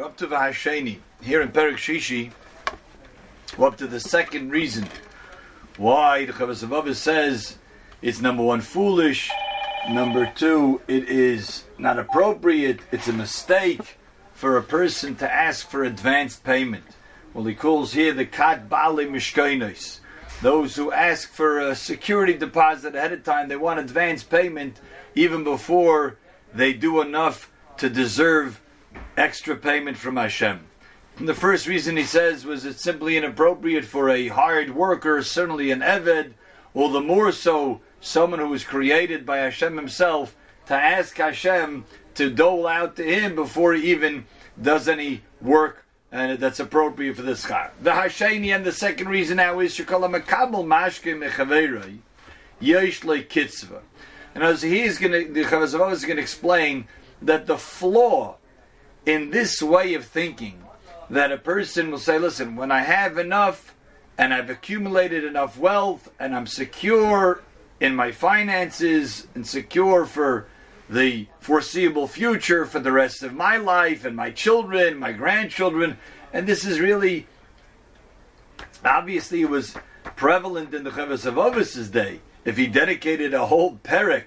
We're up to the Hasheni. Here in Perik Shishi, we're up to the second reason why the Chovos HaLevavos says it's number one, foolish, number two, it is not appropriate, it's a mistake for a person to ask for advanced payment. Well, he calls here the Kat Bali Mishkainos. Those who ask for a security deposit ahead of time, they want advance payment even before they do enough to deserve extra payment from Hashem. And the first reason he says was it's simply inappropriate for a hired worker, certainly an Eved, or the more so someone who was created by Hashem himself, to ask Hashem to dole out to him before he even does any work and that's appropriate for this schar. The Hasheni and the second reason now is Shekala Makabel Mashke Mechaverei Yesh Kitzva. And as he's going to, the Chovos HaLevavos is going to explain that the flaw in this way of thinking, that a person will say, listen, when I have enough and I've accumulated enough wealth and I'm secure in my finances and secure for the foreseeable future for the rest of my life and my children, my grandchildren. And this is really, obviously, it was prevalent in the Chovos HaLevavos's day. If he dedicated a whole perik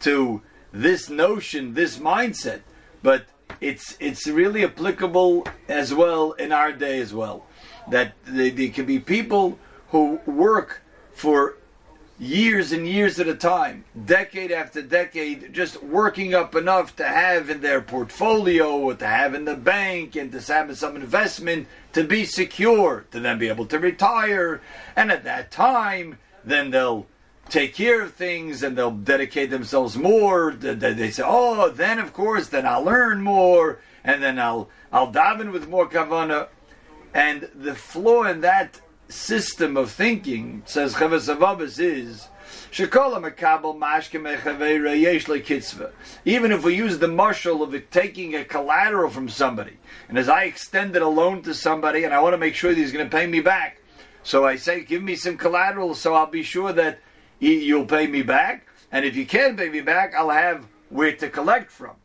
to this notion, this mindset, but it's it's really applicable as well in our day as well. That there can be people who work for years and years at a time, decade after decade, just working up enough to have in their portfolio or to have in the bank and to have some investment to be secure, to then be able to retire. And at that time, then they'll take care of things and they'll dedicate themselves more. They say, oh, then of course, then I'll learn more and then I'll, I'll daven with more kavana. And the flaw in that system of thinking, says Chovos HaLevavos, is even if we use the marshal of taking a collateral from somebody, and as I extended a loan to somebody and I want to make sure that he's going to pay me back, so I say, give me some collateral so I'll be sure that you'll pay me back, and if you can't pay me back, I'll have where to collect from.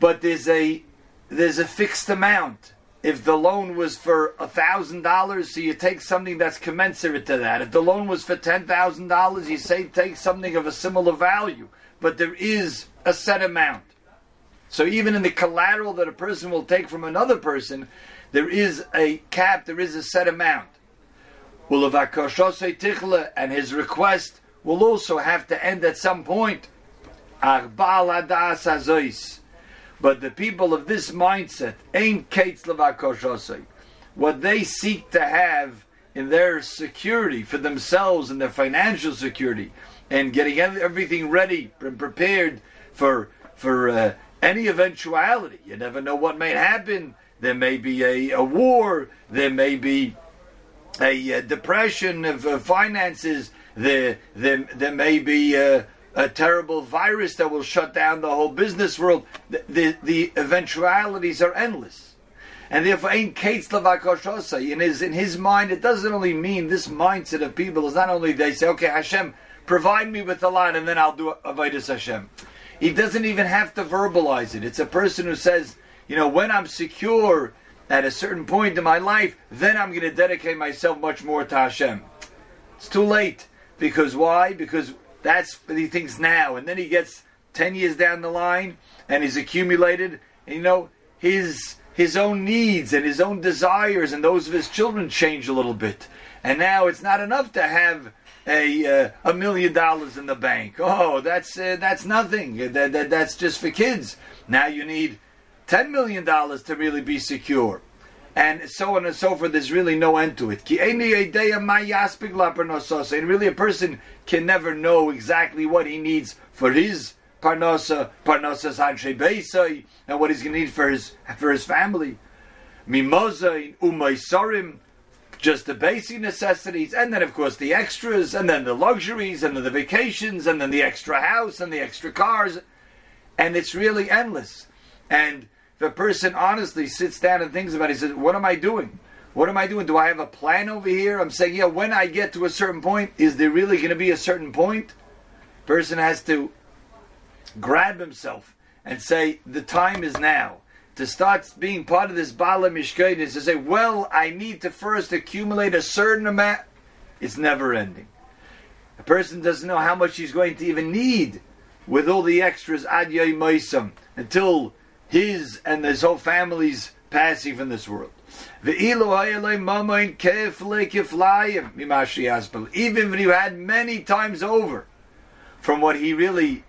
But there's a there's a fixed amount if the loan was for thousand dollars, so you take something that's commensurate to that. If the loan was for ten thousand dollars, you say take something of a similar value. But there is a set amount. So even in the collateral that a person will take from another person, there is a cap, there is a set amount. And his request will also have to end at some point. But the people of this mindset, ain't what they seek to have in their security for themselves and their financial security, and getting everything ready and prepared for for uh, any eventuality. You never know what may happen. There may be a, a war. There may be a, a depression of uh, finances. There, there, there may be. Uh, a terrible virus that will shut down the whole business world. The, the, the eventualities are endless. And therefore, ain't Kates in his in his mind, it doesn't only mean this mindset of people is not only they say, okay, Hashem, provide me with the line, and then I'll do Avedis Hashem. He doesn't even have to verbalize it. It's a person who says, you know, when I'm secure at a certain point in my life, then I'm going to dedicate myself much more to Hashem. It's too late. Because why? Because that's what he thinks now. And then he gets 10 years down the line and he's accumulated, and, you know, his his own needs and his own desires and those of his children change a little bit. And now it's not enough to have a uh, a million dollars in the bank. Oh, that's uh, that's nothing. That, that, that's just for kids. Now you need ten million dollars to really be secure and so on and so forth. There's really no end to it. And really, a person can never know exactly what he needs for his parnasa, parnasas anshe beisai, and what he's going to need for his for his family. Mimosa umaisarim, just the basic necessities, and then of course the extras, and then the luxuries, and then the vacations, and then the extra house, and the extra cars, and it's really endless. And if a person honestly sits down and thinks about it, he says, What am I doing? What am I doing? Do I have a plan over here? I'm saying, yeah, when I get to a certain point, is there really going to be a certain point? Person has to grab himself and say, the time is now. to start being part of this Bala Mishkain is to say, well, I need to first accumulate a certain amount. It's never ending. A person doesn't know how much he's going to even need with all the extras ad moisam until his and his whole family's passing from this world. Even when you had many times over from what he really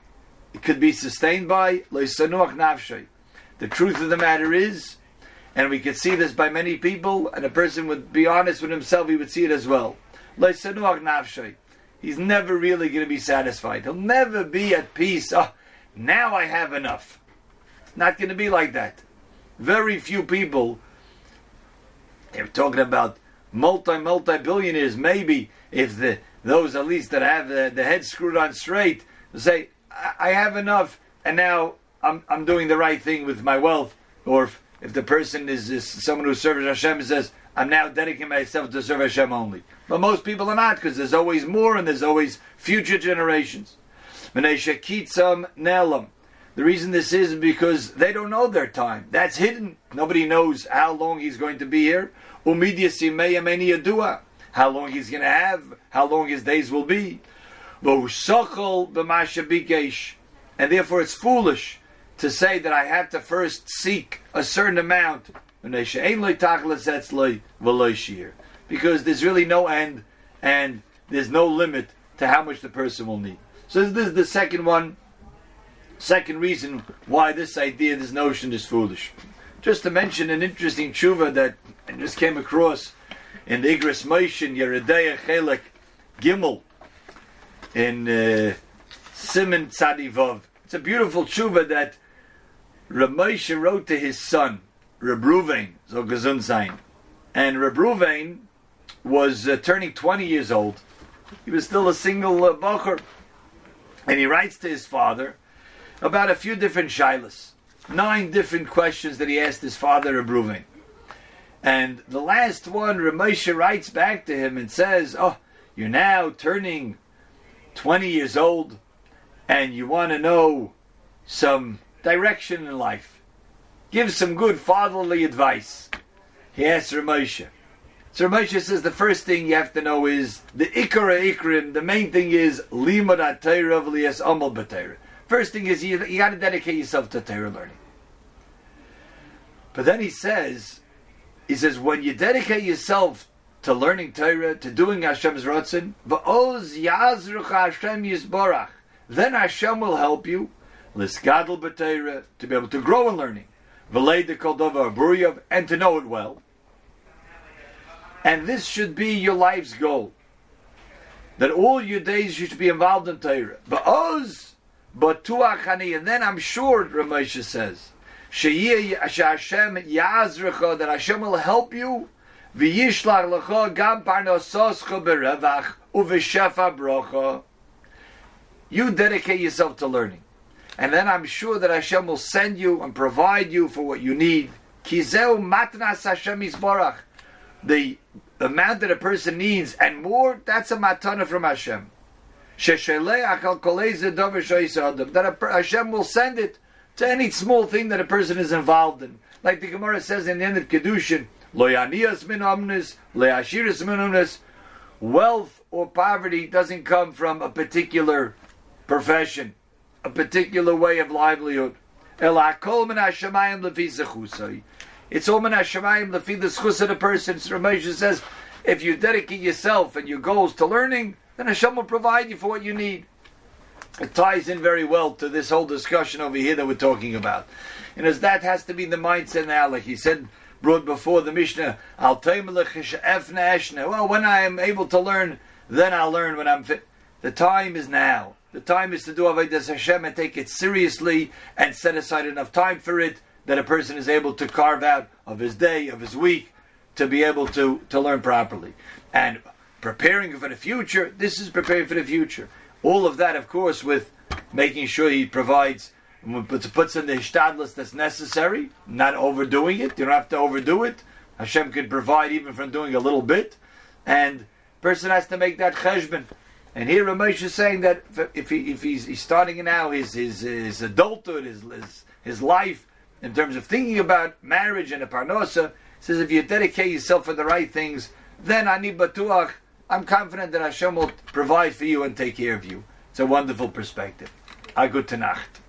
could be sustained by, the truth of the matter is, and we could see this by many people, and a person would be honest with himself, he would see it as well. He's never really going to be satisfied. He'll never be at peace. Oh, now I have enough. Not going to be like that. Very few people, they're talking about multi, multi billionaires, maybe, if the those at least that have the, the head screwed on straight, say, I, I have enough, and now I'm, I'm doing the right thing with my wealth. Or if, if the person is, is someone who serves Hashem and says, I'm now dedicating myself to serve Hashem only. But most people are not, because there's always more and there's always future generations. The reason this is because they don't know their time. That's hidden. Nobody knows how long he's going to be here. How long he's going to have, how long his days will be. And therefore it's foolish to say that I have to first seek a certain amount because there's really no end and there's no limit to how much the person will need. So this is the second one, second reason why this idea, this notion is foolish. Just to mention an interesting tshuva that I just came across in the Igros Moshe Yoreh De'ah Chelek Gimel in uh, Simon Tzadivov. It's a beautiful tshuva that Ramosha wrote to his son, Reb Ruvain, so gesund sein. And Reb Ruvain was uh, turning 20 years old. He was still a single uh, bocher. And he writes to his father about a few different shilas, nine different questions that he asked his father, Reb Ruvain. And the last one, Ramosha writes back to him and says, Oh, you're now turning 20 years old and you want to know some direction in life. Give some good fatherly advice. He asks Ramosha. So Ramosha says the first thing you have to know is the Ikara Ikrim, the main thing is Limud HaTeirah v'liyas Amal B'Teirah. First thing is you, you got to dedicate yourself to Torah learning. But then he says, he says, when you dedicate yourself to learning Torah, to doing Hashem's Ratzin, v'oz yazrucha Hashem yisborach, then Hashem will help you Lisgadl b'teira, to be able to grow in learning. V'leid koldova aburiyav, and to know it well. And this should be your life's goal. That all your days you should be involved in Torah. Ba'oz, ba'tuachani, and then I'm sure, Ramesha says, that Hashem will help you, lecha gam berevach, brocha. You dedicate yourself to learning and then I'm sure that Hashem will send you and provide you for what you need. Kizeu matnas Hashem isborach. The amount that a person needs and more, that's a matana from Hashem. That a, Hashem will send it to any small thing that a person is involved in. Like the Gemara says in the end of Kedushin, Loyanias min omnis, leashiris min omnis. Wealth or poverty doesn't come from a particular profession a particular way of livelihood. It's all min hashemayim lefi the schus of the person. So Ramesh says, if you dedicate yourself and your goals to learning, then Hashem will provide you for what you need. It ties in very well to this whole discussion over here that we're talking about. And as that has to be the mindset now, like he said, brought before the Mishnah, tell Well, when I am able to learn, then I'll learn when I'm fit. The time is now. The time is to do Avodah Hashem and take it seriously and set aside enough time for it that a person is able to carve out of his day, of his week, to be able to, to learn properly. And preparing for the future, this is preparing for the future. All of that, of course, with making sure he provides, puts in the hishtadlus that's necessary, not overdoing it. You don't have to overdo it. Hashem can provide even from doing a little bit. And person has to make that cheshbon and here Ramesh is saying that if, he, if he's, he's starting now his, his, his adulthood, his, his, his life, in terms of thinking about marriage and a parnosa, says if you dedicate yourself for the right things, then ani batuach, I'm confident that Hashem will provide for you and take care of you. It's a wonderful perspective. A good Nacht.